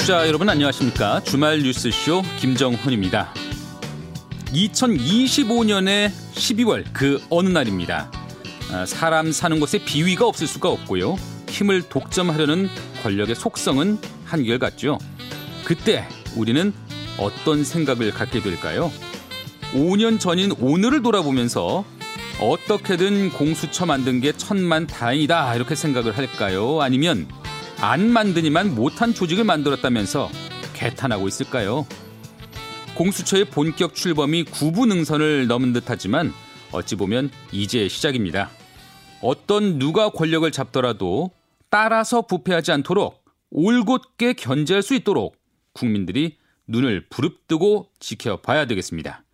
청취자 여러분 안녕하십니까? 주말 뉴스쇼 김정훈입니다. 2025년의 12월 그 어느 날입니다. 아, 사람 사는 곳에 비위가 없을 수가 없고요. 힘을 독점하려는 권력의 속성은 한결같죠. 그때 우리는 어떤 생각을 갖게 될까요? 5년 전인 오늘을 돌아보면서 어떻게든 공수처 만든 게 천만 다행이다 이렇게 생각을 할까요? 아니면 안 만드니만 못한 조직을 만들었다면서 개탄하고 있을까요? 공수처의 본격 출범이 구분응선을 넘은 듯하지만 어찌 보면 이제 시작입니다. 어떤 누가 권력을 잡더라도 따라서 부패하지 않도록 올곧게 견제할 수 있도록 국민들이 눈을 부릅뜨고 지켜봐야 되겠습니다.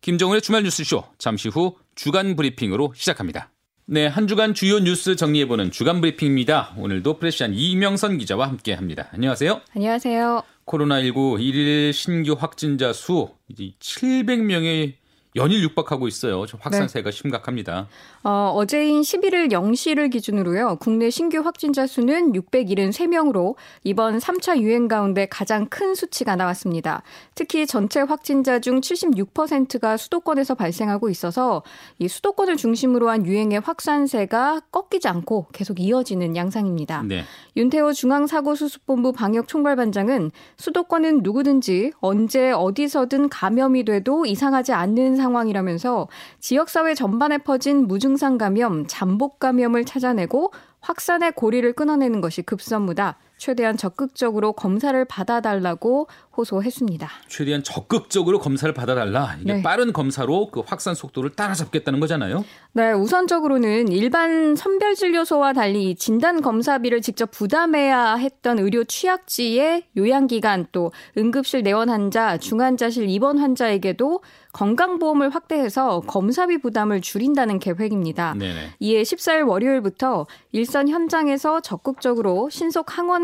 김정은의 주말 뉴스쇼 잠시 후 주간 브리핑으로 시작합니다. 네, 한 주간 주요 뉴스 정리해보는 주간 브리핑입니다. 오늘도 프레시안 이명선 기자와 함께합니다. 안녕하세요. 안녕하세요. 코로나19 1일 신규 확진자 수 이제 700명의 연일 육박하고 있어요. 확산세가 네. 심각합니다. 어, 어제인 11일 0시를 기준으로요. 국내 신규 확진자 수는 673명으로 이번 3차 유행 가운데 가장 큰 수치가 나왔습니다. 특히 전체 확진자 중 76%가 수도권에서 발생하고 있어서 이 수도권을 중심으로 한 유행의 확산세가 꺾이지 않고 계속 이어지는 양상입니다. 네. 윤태호 중앙사고수습본부 방역총괄반장은 수도권은 누구든지 언제 어디서든 감염이 돼도 이상하지 않는 상황이라면서 지역사회 전반에 퍼진 무증상 감염, 잠복 감염을 찾아내고 확산의 고리를 끊어내는 것이 급선무다. 최대한 적극적으로 검사를 받아달라고 호소했습니다. 최대한 적극적으로 검사를 받아달라. 이게 네. 빠른 검사로 그 확산 속도를 따라잡겠다는 거잖아요. 네, 우선적으로는 일반 선별진료소와 달리 진단 검사비를 직접 부담해야 했던 의료 취약지의 요양기간 또 응급실 내원 환자, 중환자실 입원 환자에게도 건강보험을 확대해서 검사비 부담을 줄인다는 계획입니다. 네네. 이에 14일 월요일부터 일선 현장에서 적극적으로 신속 항원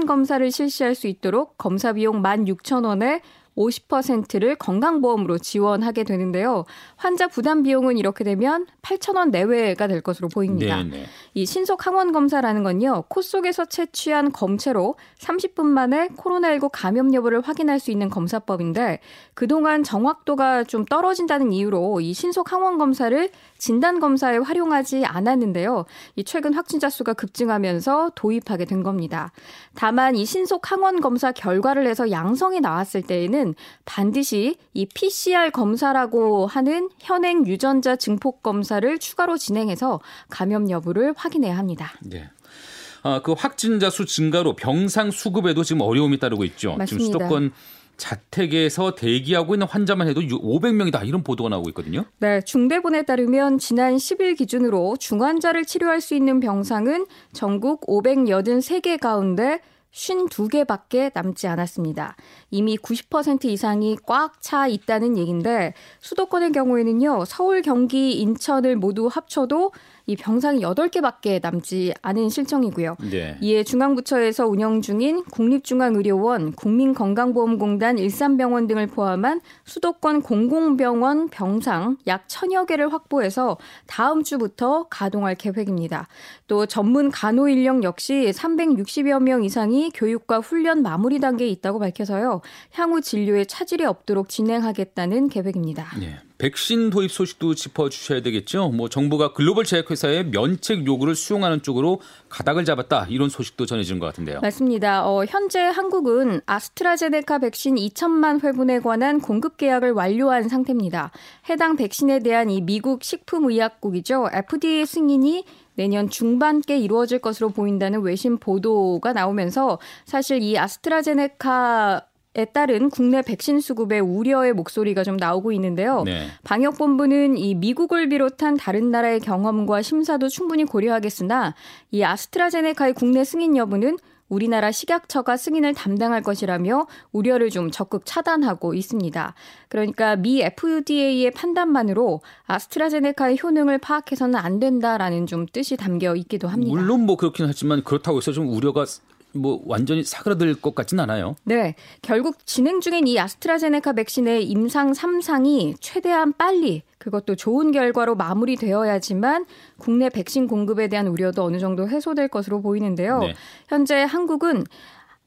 실시할 수 있도록 검사 비용 16,000원에 50%를 건강보험으로 지원하게 되는데요. 환자 부담 비용은 이렇게 되면 8,000원 내외가 될 것으로 보입니다. 네네. 이 신속 항원 검사라는 건요. 코 속에서 채취한 검체로 30분 만에 코로나19 감염 여부를 확인할 수 있는 검사법인데 그동안 정확도가 좀 떨어진다는 이유로 이 신속 항원 검사를 진단 검사에 활용하지 않았는데요. 이 최근 확진자 수가 급증하면서 도입하게 된 겁니다. 다만 이 신속 항원 검사 결과를 내서 양성이 나왔을 때에는 반드시 이 PCR 검사라고 하는 현행 유전자 증폭 검사를 추가로 진행해서 감염 여부를 확인해야 합니다. 네. 아, 그 확진자 수 증가로 병상 수급에도 지금 어려움이 따르고 있죠. 맞습니다. 지금 수도권 자택에서 대기하고 있는 환자만 해도 500명이다 이런 보도가 나오고 있거든요. 네, 중대본에 따르면 지난 10일 기준으로 중환자를 치료할 수 있는 병상은 전국 583개 가운데 52개밖에 남지 않았습니다. 이미 90% 이상이 꽉 차 있다는 얘기인데 수도권의 경우에는요. 서울, 경기, 인천을 모두 합쳐도 이 병상이 8개밖에 남지 않은 실정이고요. 네. 이에 중앙부처에서 운영 중인 국립중앙의료원, 국민건강보험공단 일산병원 등을 포함한 수도권 공공병원 병상 약 천여 개를 확보해서 다음 주부터 가동할 계획입니다. 또 전문 간호 인력 역시 360여 명 이상이 교육과 훈련 마무리 단계에 있다고 밝혀서요. 향후 진료에 차질이 없도록 진행하겠다는 계획입니다. 네. 백신 도입 소식도 짚어주셔야 되겠죠. 뭐 정부가 글로벌 제약회사의 면책 요구를 수용하는 쪽으로 가닥을 잡았다 이런 소식도 전해지는 것 같은데요. 맞습니다. 어, 현재 한국은 아스트라제네카 백신 2천만 회분에 관한 공급 계약을 완료한 상태입니다. 해당 백신에 대한 이 미국 식품의약국이죠. FDA 승인이 내년 중반께 이루어질 것으로 보인다는 외신 보도가 나오면서 사실 이 아스트라제네카 에 따른 국내 백신 수급에 우려의 목소리가 좀 나오고 있는데요. 네. 방역본부는 이 미국을 비롯한 다른 나라의 경험과 심사도 충분히 고려하겠으나 이 아스트라제네카의 국내 승인 여부는 우리나라 식약처가 승인을 담당할 것이라며 우려를 좀 적극 차단하고 있습니다. 그러니까 미 FDA의 판단만으로 아스트라제네카의 효능을 파악해서는 안 된다라는 좀 뜻이 담겨 있기도 합니다. 물론 뭐 그렇긴 하지만 그렇다고 해서 좀 우려가 뭐 완전히 사그라들 것 같지는 않아요. 네. 결국 진행 중인 이 아스트라제네카 백신의 임상 3상이 최대한 빨리 그것도 좋은 결과로 마무리되어야지만 국내 백신 공급에 대한 우려도 어느 정도 해소될 것으로 보이는데요. 네. 현재 한국은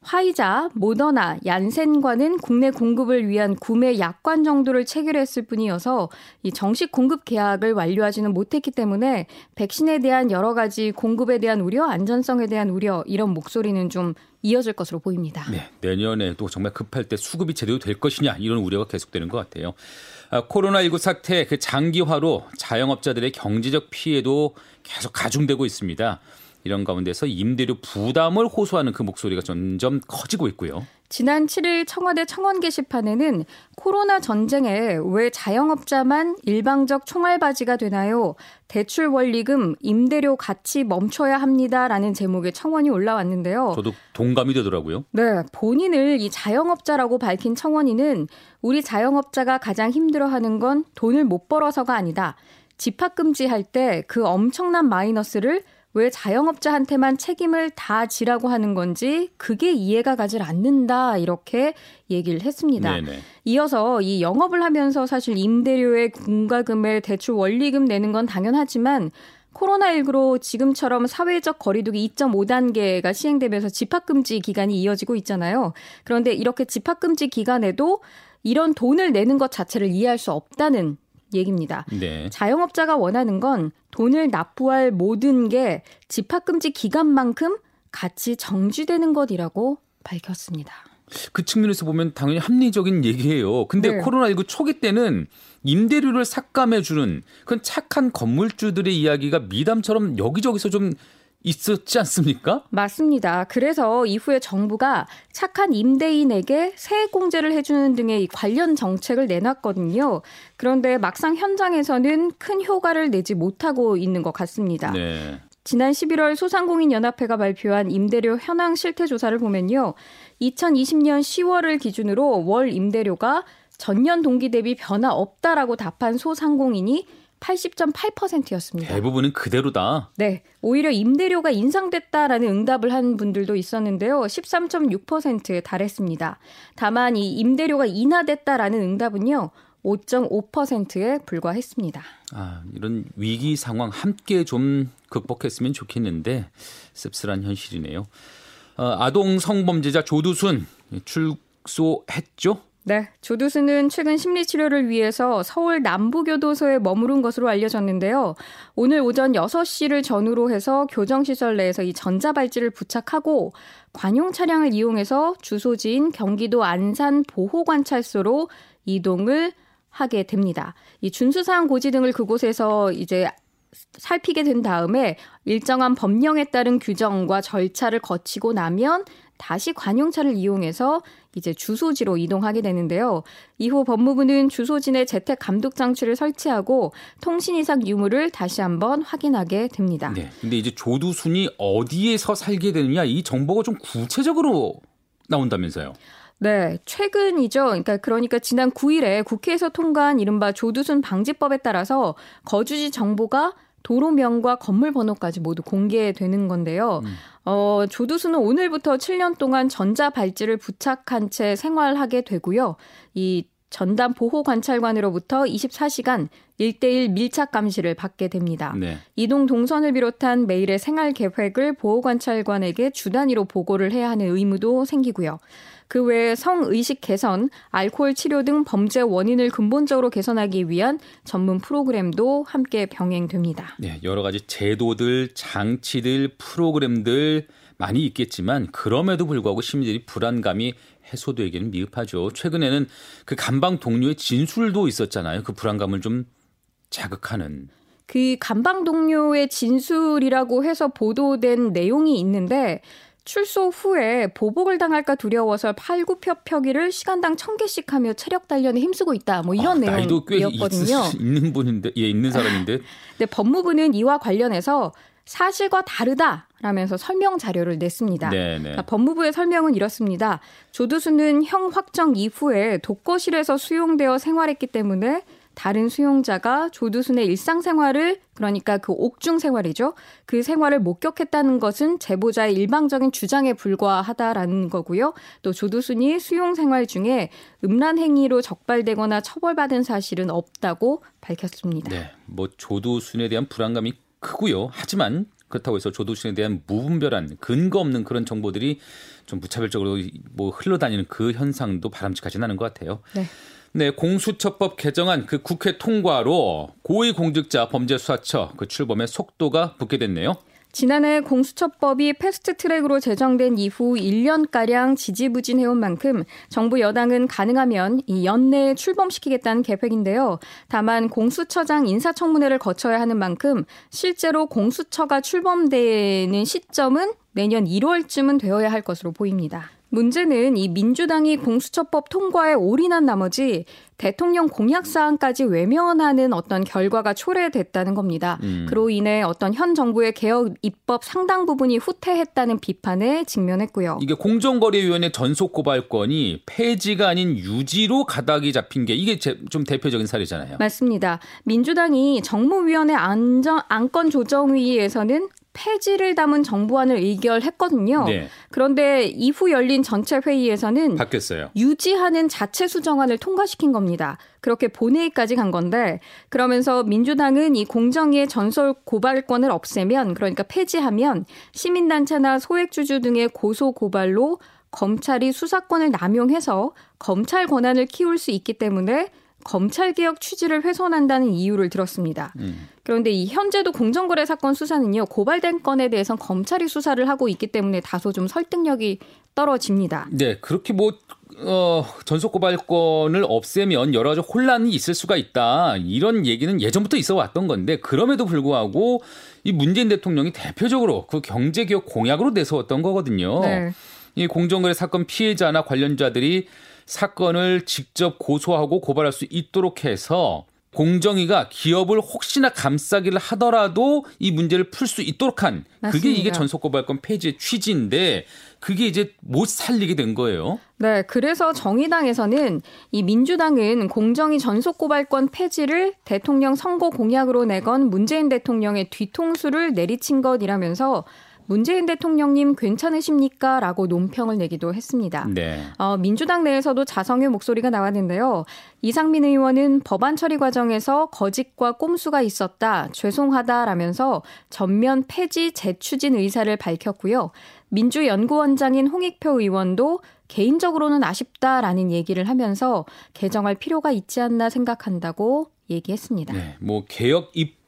화이자, 모더나, 얀센과는 국내 공급을 위한 구매 약관 정도를 체결했을 뿐이어서 이 정식 공급 계약을 완료하지는 못했기 때문에 백신에 대한 여러 가지 공급에 대한 우려, 안전성에 대한 우려 이런 목소리는 좀 이어질 것으로 보입니다. 네, 내년에도 정말 급할 때 수급이 제대로 될 것이냐 이런 우려가 계속되는 것 같아요. 아, 코로나19 사태 그 장기화로 자영업자들의 경제적 피해도 계속 가중되고 있습니다. 이런 가운데서 임대료 부담을 호소하는 그 목소리가 점점 커지고 있고요. 지난 7일 청와대 청원 게시판에는 코로나 전쟁에 왜 자영업자만 일방적 총알바지가 되나요? 대출 원리금, 임대료 같이 멈춰야 합니다라는 제목의 청원이 올라왔는데요. 저도 동감이 되더라고요. 네, 본인을 이 자영업자라고 밝힌 청원인은 우리 자영업자가 가장 힘들어하는 건 돈을 못 벌어서가 아니다. 집합 금지할 때 그 엄청난 마이너스를 왜 자영업자한테만 책임을 다 지라고 하는 건지 그게 이해가 가질 않는다 이렇게 얘기를 했습니다. 네네. 이어서 이 영업을 하면서 사실 임대료의 공과금을 대출 원리금 내는 건 당연하지만 코로나19로 지금처럼 사회적 거리두기 2.5단계가 시행되면서 집합금지 기간이 이어지고 있잖아요. 그런데 이렇게 집합금지 기간에도 이런 돈을 내는 것 자체를 이해할 수 없다는 얘기입니다. 네. 자영업자가 원하는 건 돈을 납부할 모든 게 집합금지 기간만큼 같이 정지되는 것이라고 밝혔습니다. 그 측면에서 보면 당연히 합리적인 얘기예요. 근데 네. 코로나19 초기 때는 임대료를 삭감해 주는 그런 착한 건물주들의 이야기가 미담처럼 여기저기서 좀 있었지 않습니까? 맞습니다. 그래서 이후에 정부가 착한 임대인에게 세액 공제를 해주는 등의 관련 정책을 내놨거든요. 그런데 막상 현장에서는 큰 효과를 내지 못하고 있는 것 같습니다. 네. 지난 11월 소상공인연합회가 발표한 임대료 현황 실태 조사를 보면요. 2020년 10월을 기준으로 월 임대료가 전년 동기 대비 변화 없다라고 답한 소상공인이 80.8%였습니다. 대부분은 그대로다. 네. 오히려 임대료가 인상됐다라는 응답을 한 분들도 있었는데요. 13.6%에 달했습니다. 다만 이 임대료가 인하됐다라는 응답은요. 5.5%에 불과했습니다. 아, 이런 위기 상황 함께 좀 극복했으면 좋겠는데 씁쓸한 현실이네요. 어, 아동 성범죄자 조두순 출소했죠? 네, 조두순은 최근 심리치료를 위해서 서울 남부교도소에 머무른 것으로 알려졌는데요. 오늘 오전 6시를 전후로 해서 교정시설 내에서 이 전자발찌를 부착하고 관용 차량을 이용해서 주소지인 경기도 안산 보호관찰소로 이동을 하게 됩니다. 이 준수사항 고지 등을 그곳에서 이제 살피게 된 다음에 일정한 법령에 따른 규정과 절차를 거치고 나면 다시 관용차를 이용해서 이제 주소지로 이동하게 되는데요. 이후 법무부는 주소지 내 재택 감독 장치를 설치하고 통신 이상 유무를 다시 한번 확인하게 됩니다. 네. 근데 이제 조두순이 어디에서 살게 되느냐 이 정보가 좀 구체적으로 나온다면서요. 네, 최근이죠. 그러니까 그러니까 지난 9일에 국회에서 통과한 이른바 조두순 방지법에 따라서 거주지 정보가 도로명과 건물 번호까지 모두 공개되는 건데요. 음. 어, 조두수는 오늘부터 7년 동안 전자 발찌를 부착한 채 생활하게 되고요. 이 전담 보호 관찰관으로부터 24시간 1대1 밀착 감시를 받게 됩니다. 네. 이동 동선을 비롯한 매일의 생활 계획을 보호 관찰관에게 주 단위로 보고를 해야 하는 의무도 생기고요. 그 외에 성의식 개선, 알코올 치료 등 범죄 원인을 근본적으로 개선하기 위한 전문 프로그램도 함께 병행됩니다. 네, 여러 가지 제도들, 장치들, 프로그램들 많이 있겠지만 그럼에도 불구하고 시민들이 불안감이 해소되기는 미흡하죠. 최근에는 그 간방 동료의 진술도 있었잖아요. 그 불안감을 좀 자극하는. 그 간방 동료의 진술이라고 해서 보도된 내용이 있는데 출소 후에 보복을 당할까 두려워서 팔굽혀펴기를 시간당 천개씩 하며 체력 단련에 힘쓰고 있다. 뭐 이런 아, 내용이었거든요. 있, 있는 분인데, 예, 있는 사람인데. 네, 법무부는 이와 관련해서 사실과 다르다 라면서 설명 자료를 냈습니다. 네, 네. 그러니까 법무부의 설명은 이렇습니다. 조두수는 형 확정 이후에 독거실에서 수용되어 생활했기 때문에 다른 수용자가 조두순의 일상생활을 그러니까 그 옥중 생활이죠. 그 생활을 목격했다는 것은 제보자의 일방적인 주장에 불과하다라는 거고요. 또 조두순이 수용 생활 중에 음란 행위로 적발되거나 처벌받은 사실은 없다고 밝혔습니다. 네. 뭐 조두순에 대한 불안감이 크고요. 하지만 그렇다고 해서 조두순에 대한 무분별한 근거 없는 그런 정보들이 좀 무차별적으로 뭐 흘러다니는 그 현상도 바람직하진 않은 것 같아요. 네. 네, 공수처법 개정안 그 국회 통과로 고위공직자 범죄수사처 그 출범의 속도가 붙게 됐네요. 지난해 공수처법이 패스트트랙으로 제정된 이후 1년가량 지지부진해온 만큼 정부 여당은 가능하면 이 연내에 출범시키겠다는 계획인데요. 다만 공수처장 인사청문회를 거쳐야 하는 만큼 실제로 공수처가 출범되는 시점은 내년 1월쯤은 되어야 할 것으로 보입니다. 문제는 이 민주당이 공수처법 통과에 올인한 나머지 대통령 공약 사항까지 외면하는 어떤 결과가 초래됐다는 겁니다. 음. 그로 인해 어떤 현 정부의 개혁 입법 상당 부분이 후퇴했다는 비판에 직면했고요. 이게 공정거래위원회 전속 고발권이 폐지가 아닌 유지로 가닥이 잡힌 게 이게 좀 대표적인 사례잖아요. 맞습니다. 민주당이 정무위원회 안전 안건 조정회의에서는 폐지를 담은 정부안을 의결했거든요. 네. 그런데 이후 열린 전체 회의에서는 바뀌었어요. 유지하는 자체 수정안을 통과시킨 겁니다. 그렇게 본회의까지 간 건데 그러면서 민주당은 이 공정위의 전설 고발권을 없애면 그러니까 폐지하면 시민단체나 소액주주 등의 고소 고발로 검찰이 수사권을 남용해서 검찰 권한을 키울 수 있기 때문에 검찰개혁 취지를 훼손한다는 이유를 들었습니다. 음. 그런데 이 현재도 공정거래 사건 수사는요, 고발된 건에 대해서 검찰이 수사를 하고 있기 때문에 다소 좀 설득력이 떨어집니다. 네, 그렇게 뭐, 어, 전속 고발권을 없애면 여러 가지 혼란이 있을 수가 있다. 이런 얘기는 예전부터 있어 왔던 건데, 그럼에도 불구하고 이 문재인 대통령이 대표적으로 그 경제개혁 공약으로 내세웠던 거거든요. 네. 이 공정거래 사건 피해자나 관련자들이 사건을 직접 고소하고 고발할 수 있도록 해서 공정위가 기업을 혹시나 감싸기를 하더라도 이 문제를 풀 수 있도록 한 맞습니다. 그게 이게 전속고발권 폐지의 취지인데 그게 이제 못 살리게 된 거예요. 네, 그래서 정의당에서는 이 민주당은 공정위 전속고발권 폐지를 대통령 선거 공약으로 내건 문재인 대통령의 뒤통수를 내리친 것이라면서 문재인 대통령님 괜찮으십니까? 라고 논평을 내기도 했습니다. 네. 어, 민주당 내에서도 자성의 목소리가 나왔는데요. 이상민 의원은 법안 처리 과정에서 거짓과 꼼수가 있었다. 죄송하다라면서 전면 폐지 재추진 의사를 밝혔고요. 민주연구원장인 홍익표 의원도 개인적으로는 아쉽다라는 얘기를 하면서 개정할 필요가 있지 않나 생각한다고 얘기했습니다. 네, 뭐 개혁 입법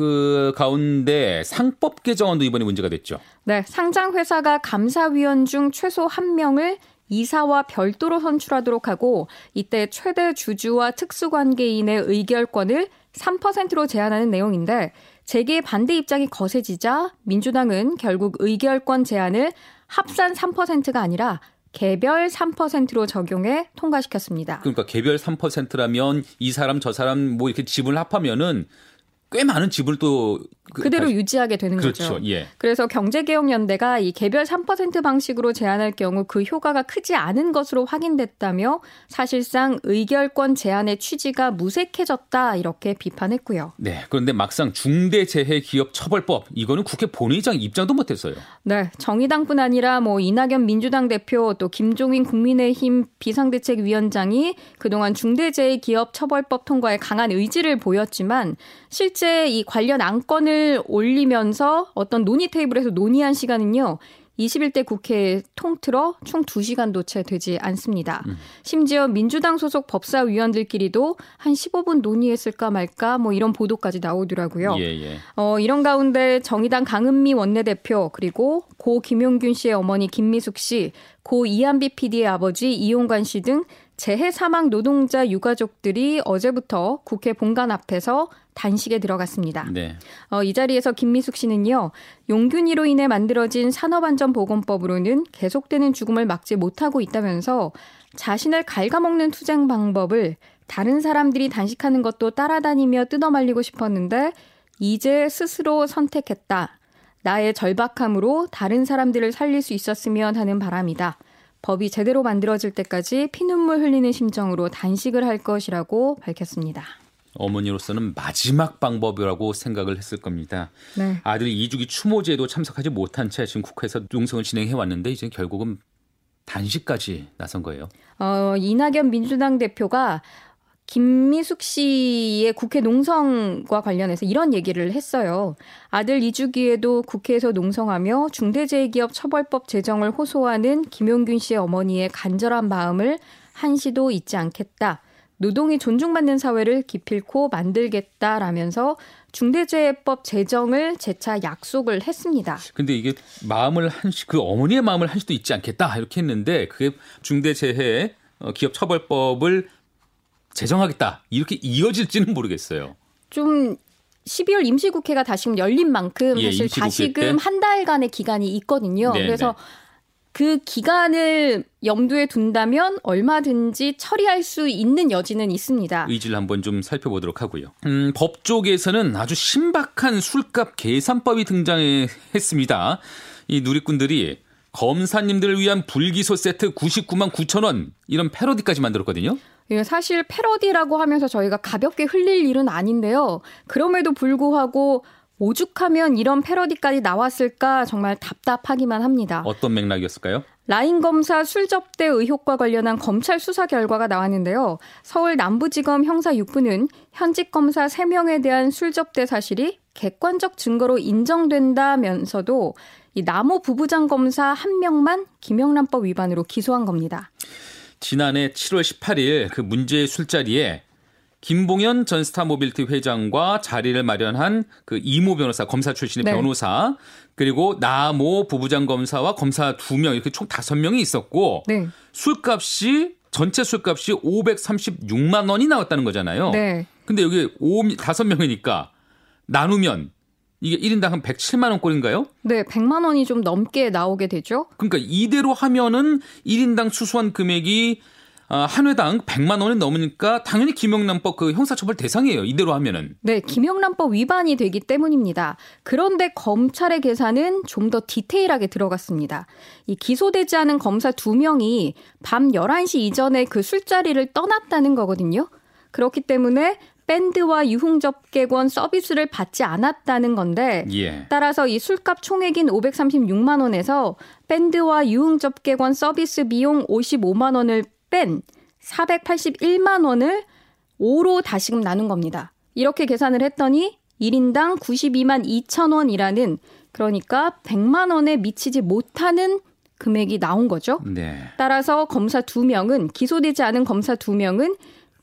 그 가운데 상법 개정안도 이번에 문제가 됐죠. 네, 상장 회사가 감사위원 중 최소 한 명을 이사와 별도로 선출하도록 하고 이때 최대 주주와 특수관계인의 의결권을 3%로 제한하는 내용인데 재계 반대 입장이 거세지자 민주당은 결국 의결권 제한을 합산 3%가 아니라 개별 3%로 적용해 통과시켰습니다. 그러니까 개별 3%라면 이 사람 저 사람 뭐 이렇게 지분을 합하면은 꽤 많은 지불도 그, 그대로 다시, 유지하게 되는 그렇죠. 거죠. 예. 그래서 경제개혁연대가 이 개별 3% 방식으로 제한할 경우 그 효과가 크지 않은 것으로 확인됐다며 사실상 의결권 제한의 취지가 무색해졌다 이렇게 비판했고요. 네. 그런데 막상 중대재해기업처벌법 이거는 국회 본회의장 입장도 못했어요. 네. 정의당뿐 아니라 뭐 이낙연 민주당 대표 또 김종인 국민의힘 비상대책위원장이 그동안 중대재해기업처벌법 통과에 강한 의지를 보였지만 실제 이 관련 안건을 올리면서 어떤 논의 테이블에서 논의한 시간은요. 21대 국회에 통틀어 총 2시간도 채 되지 않습니다. 음. 심지어 민주당 소속 법사위원들끼리도 한 15분 논의했을까 말까 뭐 이런 보도까지 나오더라고요. 예, 예. 어, 이런 가운데 정의당 강은미 원내대표 그리고 고 김용균 씨의 어머니 김미숙 씨, 고 이한비 PD의 아버지 이용관 씨 등 재해 사망 노동자 유가족들이 어제부터 국회 본관 앞에서 단식에 들어갔습니다. 네. 어, 이 자리에서 김미숙 씨는요, 용균이로 인해 만들어진 산업안전보건법으로는 계속되는 죽음을 막지 못하고 있다면서 자신을 갉아먹는 투쟁 방법을 다른 사람들이 단식하는 것도 따라다니며 뜯어말리고 싶었는데 이제 스스로 선택했다. 나의 절박함으로 다른 사람들을 살릴 수 있었으면 하는 바람이다. 법이 제대로 만들어질 때까지 피눈물 흘리는 심정으로 단식을 할 것이라고 밝혔습니다. 어머니로서는 마지막 방법이라고 생각을 했을 겁니다. 네. 아들이 이주기 추모제도 참석하지 못한 채 지금 국회에서 농성을 진행해 왔는데 이제 결국은 단식까지 나선 거예요. 어, 이낙연 민주당 대표가 김미숙 씨의 국회 농성과 관련해서 이런 얘기를 했어요. 아들 이주기에도 국회에서 농성하며 중대재해기업 처벌법 제정을 호소하는 김용균 씨의 어머니의 간절한 마음을 한시도 잊지 않겠다. 노동이 존중받는 사회를 기필코 만들겠다라면서 중대재해법 제정을 재차 약속을 했습니다. 근데 이게 마음을 한시 그 어머니의 마음을 한시도 잊지 않겠다 이렇게 했는데 그게 중대재해 어, 기업 처벌법을 제정하겠다 이렇게 이어질지는 모르겠어요. 좀 12월 임시국회가 다시금 열린 만큼 예, 사실 다시금 한 달간의 기간이 있거든요. 네 그래서 네. 그 기간을 염두에 둔다면 얼마든지 처리할 수 있는 여지는 있습니다. 의지를 한번 좀 살펴보도록 하고요. 음, 법 쪽에서는 아주 신박한 술값 계산법이 등장했습니다. 이 누리꾼들이 검사님들을 위한 불기소 세트 99만 9천 원 이런 패러디까지 만들었거든요. 예, 사실 패러디라고 하면서 저희가 가볍게 흘릴 일은 아닌데요. 그럼에도 불구하고 오죽하면 이런 패러디까지 나왔을까 정말 답답하기만 합니다. 어떤 맥락이었을까요? 라인 검사 술접대 의혹과 관련한 검찰 수사 결과가 나왔는데요. 서울 남부지검 형사 6부는 현직 검사 3명에 대한 술접대 사실이 객관적 증거로 인정된다면서도 이 남호 부부장 검사 1명만 김영란법 위반으로 기소한 겁니다. 지난해 7월 18일 그 문제의 술자리에 김봉현 전 스타모빌티 회장과 자리를 마련한 그 이모 변호사, 검사 출신의 네. 변호사, 그리고 나모 부부장 검사와 검사 2명 이렇게 총 5명이 있었고 네. 술값이 전체 술값이 536만 원이 나왔다는 거잖아요. 네. 근데 여기 5, 5명이니까 나누면 이게 1인당 한 107만 원꼴인가요? 네, 100만 원이 좀 넘게 나오게 되죠. 그러니까 이대로 하면은 1인당 수수한 금액이 아, 한 회당 100만 원이 넘으니까 당연히 김영란법 그 형사처벌 대상이에요. 이대로 하면은. 네, 김영란법 위반이 되기 때문입니다. 그런데 검찰의 계산은 좀 더 디테일하게 들어갔습니다. 이 기소되지 않은 검사 두 명이 밤 11시 이전에 그 술자리를 떠났다는 거거든요. 그렇기 때문에 밴드와 유흥 접객원 서비스를 받지 않았다는 건데 예. 따라서 이 술값 총액인 536만 원에서 밴드와 유흥 접객원 서비스 비용 55만 원을 뺀 481만 원을 5로 다시금 나눈 겁니다. 이렇게 계산을 했더니 1인당 92만 2천 원이라는 그러니까 100만 원에 미치지 못하는 금액이 나온 거죠. 네. 따라서 검사 2명은 기소되지 않은 검사 2명은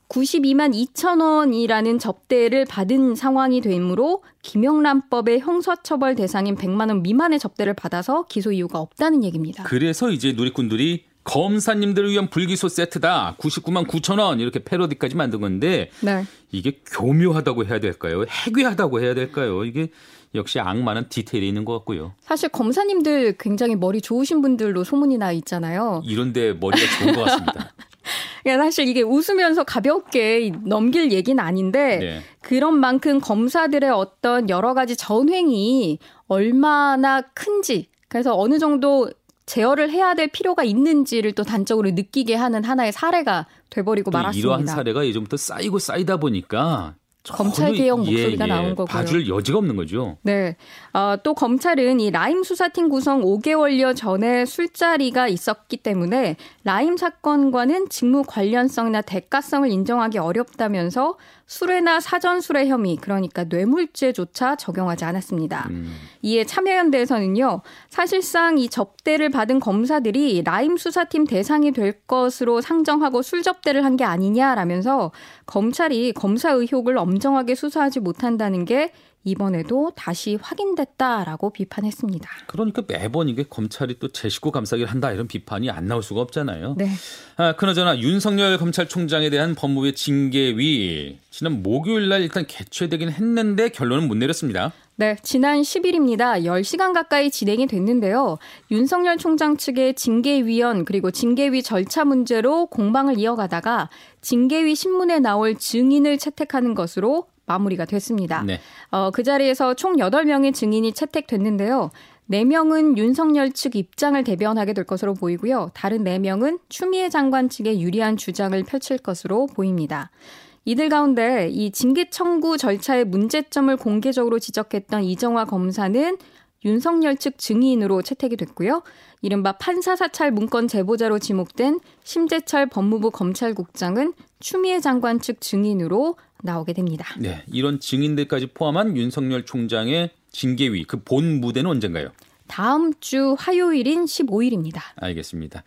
92만 2천 원이라는 접대를 받은 상황이 되므로 김영란법의 형사처벌 대상인 100만 원 미만의 접대를 받아서 기소 이유가 없다는 얘기입니다. 그래서 이제 누리꾼들이 검사님들을 위한 불기소 세트다. 99만 9천 원 이렇게 패러디까지 만든 건데 네. 이게 교묘하다고 해야 될까요? 해괴하다고 해야 될까요? 이게 역시 악마는 디테일이 있는 것 같고요. 사실 검사님들 굉장히 머리 좋으신 분들로 소문이 나 있잖아요. 이런데 머리가 좋은 것 같습니다. 그러니까 사실 이게 웃으면서 가볍게 넘길 얘기는 아닌데 네. 그런 만큼 검사들의 어떤 여러 가지 전횡이 얼마나 큰지 그래서 어느 정도 제어를 해야 될 필요가 있는지를 또 단적으로 느끼게 하는 하나의 사례가 돼버리고 말았습니다. 이러한 사례가 예전부터 쌓이고 쌓이다 보니까 검찰 개혁 목소리가 예, 예. 나온 거고요. 봐줄 여지가 없는 거죠. 네. 어, 또 검찰은 이 라임 수사팀 구성 5개월여 전에 술자리가 있었기 때문에 라임 사건과는 직무 관련성이나 대가성을 인정하기 어렵다면서 수뢰나 사전 수뢰 혐의 그러니까 뇌물죄조차 적용하지 않았습니다. 음. 이에 참여연대에서는요. 사실상 이 접대를 받은 검사들이 라임 수사팀 대상이 될 것으로 상정하고 술 접대를 한 게 아니냐라면서 검찰이 검사 의혹을 엄정하게 수사하지 못한다는 게 이번에도 다시 확인됐다라고 비판했습니다. 그러니까 매번 이게 검찰이 또 제 식구 감싸기를 한다 이런 비판이 안 나올 수가 없잖아요. 네. 아, 그나저나 윤석열 검찰총장에 대한 법무부의 징계위 지난 목요일 날 일단 개최되긴 했는데 결론은 못 내렸습니다. 네, 지난 10일입니다. 10시간 가까이 진행이 됐는데요. 윤석열 총장 측의 징계위원 그리고 징계위 절차 문제로 공방을 이어가다가 징계위 신문에 나올 증인을 채택하는 것으로 마무리가 됐습니다. 네. 어, 그 자리에서 총 8명의 증인이 채택됐는데요. 4명은 윤석열 측 입장을 대변하게 될 것으로 보이고요. 다른 4명은 추미애 장관 측의 유리한 주장을 펼칠 것으로 보입니다. 이들 가운데 이 징계 청구 절차의 문제점을 공개적으로 지적했던 이정화 검사는 윤석열 측 증인으로 채택이 됐고요. 이른바 판사 사찰 문건 제보자로 지목된 심재철 법무부 검찰국장은 추미애 장관 측 증인으로 나오게 됩니다. 네, 이런 증인들까지 포함한 윤석열 총장의 징계위 그 본 무대는 언젠가요? 다음 주 화요일인 15일입니다. 알겠습니다.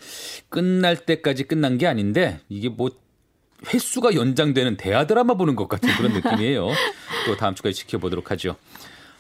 끝날 때까지 끝난 게 아닌데 이게 뭐 횟수가 연장되는 대하 드라마 보는 것 같은 그런 느낌이에요. 또 다음 주까지 지켜보도록 하죠.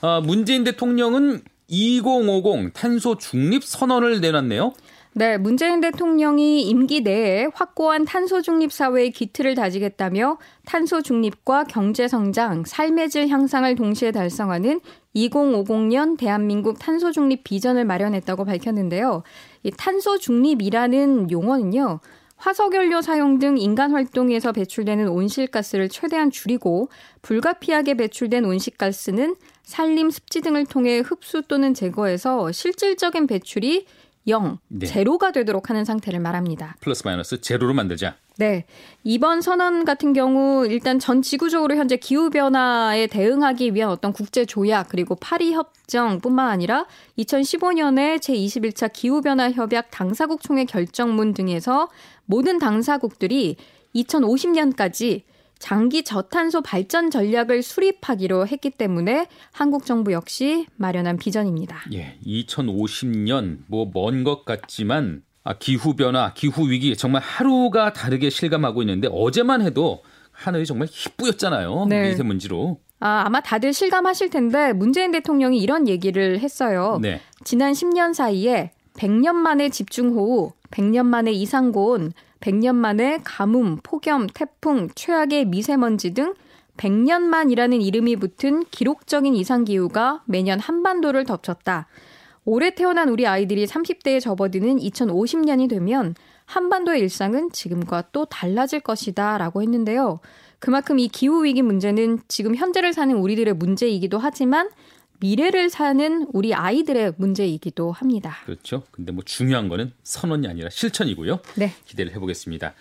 아, 문재인 대통령은 2050 탄소 중립 선언을 내놨네요. 네, 문재인 대통령이 임기 내에 확고한 탄소 중립 사회의 기틀을 다지겠다며 탄소 중립과 경제 성장, 삶의 질 향상을 동시에 달성하는 2050년 대한민국 탄소 중립 비전을 마련했다고 밝혔는데요. 이 탄소 중립이라는 용어는요. 화석연료 사용 등 인간 활동에서 배출되는 온실가스를 최대한 줄이고 불가피하게 배출된 온실가스는 산림, 습지 등을 통해 흡수 또는 제거해서 실질적인 배출이 0, 네. 제로가 되도록 하는 상태를 말합니다. 플러스 마이너스 제로로 만들자. 네. 이번 선언 같은 경우 일단 전 지구적으로 현재 기후 변화에 대응하기 위한 어떤 국제 조약 그리고 파리 협정뿐만 아니라 2015년에 제21차 기후 변화 협약 당사국 총회 결정문 등에서 모든 당사국들이 2050년까지 장기 저탄소 발전 전략을 수립하기로 했기 때문에 한국 정부 역시 마련한 비전입니다. 예, 2050년 뭐 먼 것 같지만 아, 기후 변화, 기후 위기 정말 하루가 다르게 실감하고 있는데 어제만 해도 하늘이 정말 희뿌였잖아요. 네. 미세먼지로. 아, 아마 다들 실감하실 텐데 문재인 대통령이 이런 얘기를 했어요. 네. 지난 10년 사이에 100년 만에 집중호우, 100년 만에 이상고온, 100년 만에 가뭄, 폭염, 태풍, 최악의 미세먼지 등 100년만이라는 이름이 붙은 기록적인 이상기후가 매년 한반도를 덮쳤다. 올해 태어난 우리 아이들이 30대에 접어드는 2050년이 되면 한반도의 일상은 지금과 또 달라질 것이다 라고 했는데요. 그만큼 이 기후위기 문제는 지금 현재를 사는 우리들의 문제이기도 하지만 미래를 사는 우리 아이들의 문제이기도 합니다. 그렇죠. 근데 뭐 중요한 거는 선언이 아니라 실천이고요. 네. 기대를 해보겠습니다.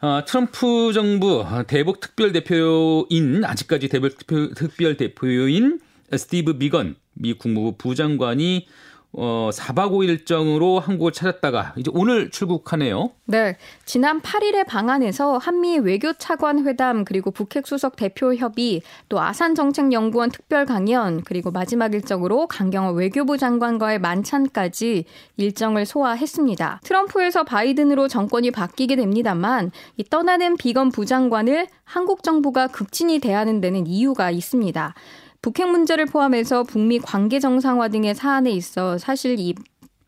아, 트럼프 정부 대북 특별 대표인 아직까지 대북 특별 대표인 스티브 비건 미 국무부 부장관이 어, 4박 5일 일정으로 한국을 찾았다가 이제 오늘 출국하네요. 네. 지난 8일의 방안에서 한미 외교 차관 회담 그리고 북핵 수석 대표 협의 또 아산 정책 연구원 특별 강연 그리고 마지막 일정으로 강경화 외교부 장관과의 만찬까지 일정을 소화했습니다. 트럼프에서 바이든으로 정권이 바뀌게 됩니다만 이 떠나는 비건 부장관을 한국 정부가 극진히 대하는 데는 이유가 있습니다. 북핵 문제를 포함해서 북미 관계 정상화 등의 사안에 있어 사실 이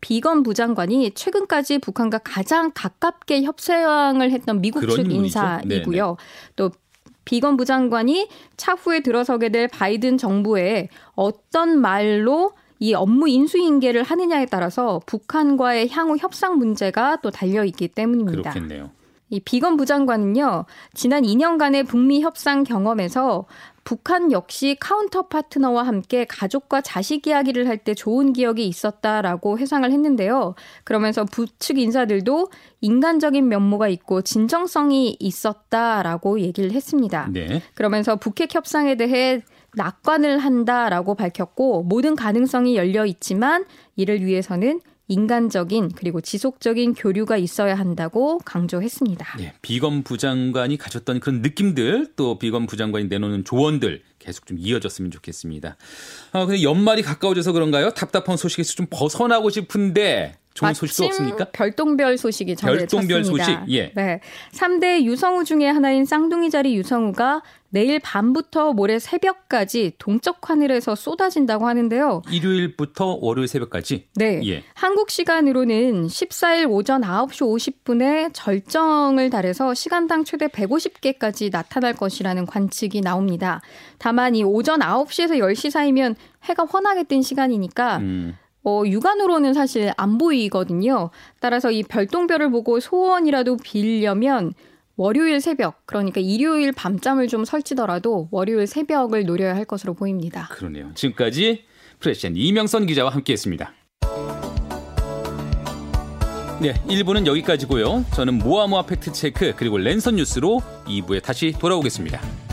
비건 부장관이 최근까지 북한과 가장 가깝게 협상을 했던 미국 측 인사이고요. 네네. 또 비건 부장관이 차후에 들어서게 될 바이든 정부에 어떤 말로 이 업무 인수인계를 하느냐에 따라서 북한과의 향후 협상 문제가 또 달려 있기 때문입니다. 그렇겠네요. 이 비건 부장관은요, 지난 2년간의 북미 협상 경험에서 북한 역시 counter partner와 함께 가족과 자식 이야기를 할 때 좋은 기억이 있었다라고 회상을 했는데요. 그러면서 부측 인사들도 인간적인 면모가 있고 진정성이 있었다라고 얘기를 했습니다. 네. 그러면서 북핵 협상에 대해 낙관을 한다라고 밝혔고 모든 가능성이 열려 있지만 이를 위해서는 인간적인 그리고 지속적인 교류가 있어야 한다고 강조했습니다. 예, 비건 부장관이 가졌던 그런 느낌들 또 비건 부장관이 내놓는 조언들 계속 좀 이어졌으면 좋겠습니다. 아, 근데 연말이 가까워져서 그런가요? 답답한 소식에서 좀 벗어나고 싶은데 좋은 소식도 없습니까? 별똥별 소식이 전해졌습니다. 별똥별 소식. 예. 네. 3대 유성우 중에 하나인 쌍둥이 자리 유성우가 내일 밤부터 모레 새벽까지 동쪽 하늘에서 쏟아진다고 하는데요. 일요일부터 월요일 새벽까지? 네. 예. 한국 시간으로는 14일 오전 9시 50분에 절정을 달해서 시간당 최대 150개까지 나타날 것이라는 관측이 나옵니다. 다만 이 오전 9시에서 10시 사이면 해가 환하게 뜬 시간이니까 음. 어, 육안으로는 사실 안 보이거든요. 따라서 이 별똥별을 보고 소원이라도 빌려면 월요일 새벽, 그러니까 일요일 밤잠을 좀 설치더라도 월요일 새벽을 노려야 할 것으로 보입니다. 그러네요. 지금까지 프레시안 이명선 기자와 함께했습니다. 네, 1부는 여기까지고요. 저는 모아모아 팩트체크 그리고 랜선 뉴스로 2부에 다시 돌아오겠습니다.